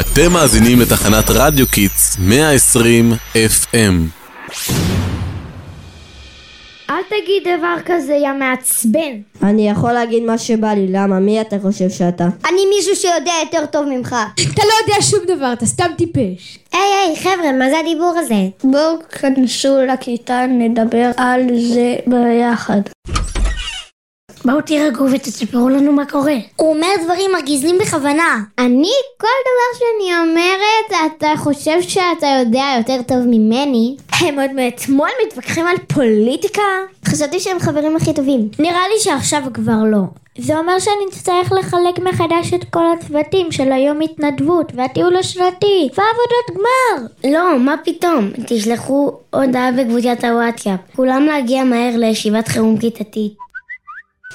אתם מאזינים לתחנת רדיו קיטס 120 FM. אל תגיד דבר כזה, יא מעצבן. אני יכול להגיד מה שבא לי, למה? מי אתה חושב שאתה? אני מישהו שיודע יותר טוב ממך. אתה לא יודע שום דבר, אתה סתם טיפש. היי היי חבר'ה, מה זה הדיבור הזה? בואו כנסו לכיתה, נדבר על זה ביחד. בואו תירגעו ותספרו לנו מה קורה. הוא אומר דברים מרגיזים בכוונה. אני, כל דבר שאני אומרת, אתה חושב שאתה יודע יותר טוב ממני? הם עוד מאתמול מתווכחים על פוליטיקה? חשבתי שהם חברים הכי טובים. נראה לי שעכשיו כבר לא. זה אומר שאני אצטרך לחלק מחדש את כל הצוותים של היום התנדבות והטיול השנתי ועבודות גמר. לא, מה פתאום? תשלחו הודעה בקבוצת הוואטסאפ. כולם להגיע מהר לישיבת חירום כיתתית.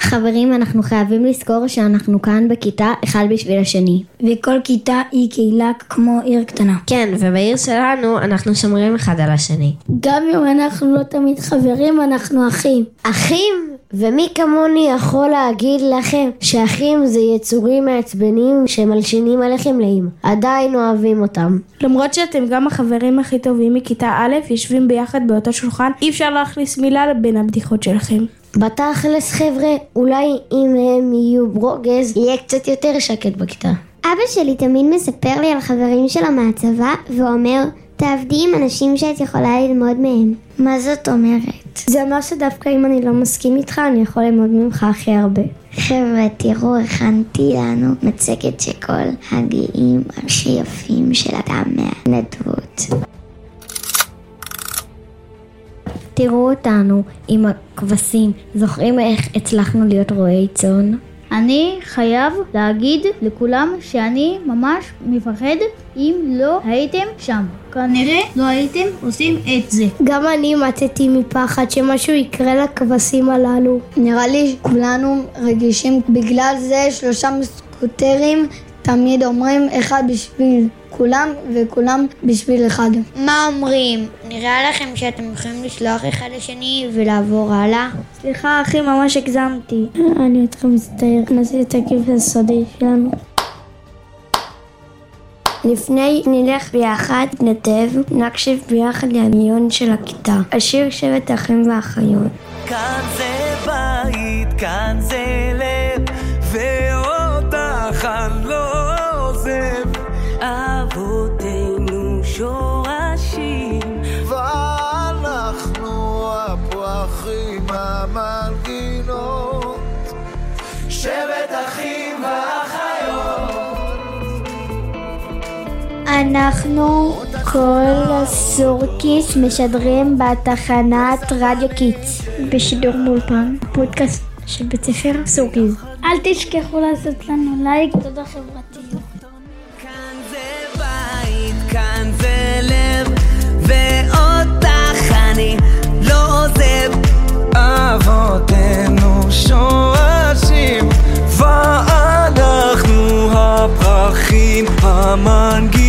חברים, אנחנו חייבים לזכור שאנחנו כאן בכיתה אחד בשביל השני. וכל כיתה היא קהילה כמו עיר קטנה. כן, ובעיר שלנו אנחנו שומרים אחד על השני. גם אם אנחנו לא תמיד חברים, אנחנו אחים. אחים? ומי כמוני יכול להגיד לכם שאחים זה יצורים מעצבנים שמלשינים עליכם לאים. עדיין אוהבים אותם. למרות שאתם גם החברים הכי טובים מכיתה א', יושבים ביחד באותו שולחן, אי אפשר להכניס מילה בין הבדיחות שלכם. בתכלס חבר'ה, אולי אם הם יהיו ברוגז, יהיה קצת יותר שקט בכיתה. אבא שלי תמיד מספר לי על חברים שלו מהצבא, ואומר, תעבדי עם אנשים שאת יכולה ללמוד מהם. מה זאת אומרת? זה אומר שדווקא אם אני לא מסכים איתך, אני יכול ללמוד ממך הכי הרבה. חבר'ה, תראו, הכנתי לנו מצגת שכל הגאים הכי יפים של אדם מהנדבות. תראו אותנו עם הכבשים, זוכרים איך הצלחנו להיות רועי צאן? אני חייב להגיד לכולם שאני ממש מפחד אם לא הייתם שם. כנראה לא הייתם עושים את זה. גם אני מתתי מפחד שמשהו יקרה לכבשים הללו. נראה לי כולנו רגישים, בגלל זה שלושה מסקוטרים תמיד אומרים אחד בשביל כולם וכולם בשביל אחד. מה אומרים? נראה לכם שאתם יכולים לשלוח אחד לשני ולעבור הלאה? סליחה אחי, ממש הגזמתי. אני איתך מצטער, נעשה את הכיף הסודי שלנו. לפני נלך ביחד, נתב, נקשיב ביחד לעמיון של הכיתה. השיר שבט אחים ואחיות. כאן זה בית, כאן המנגינות. שבט אחים ואחיות. אנחנו כל הסורקיס משדרים בתחנת רדיו קיטס בשידור מאולפן, פודקאסט של בית ספר סורקיס. אל תשכחו לעשות לנו לייק, תודה חברתיות. aman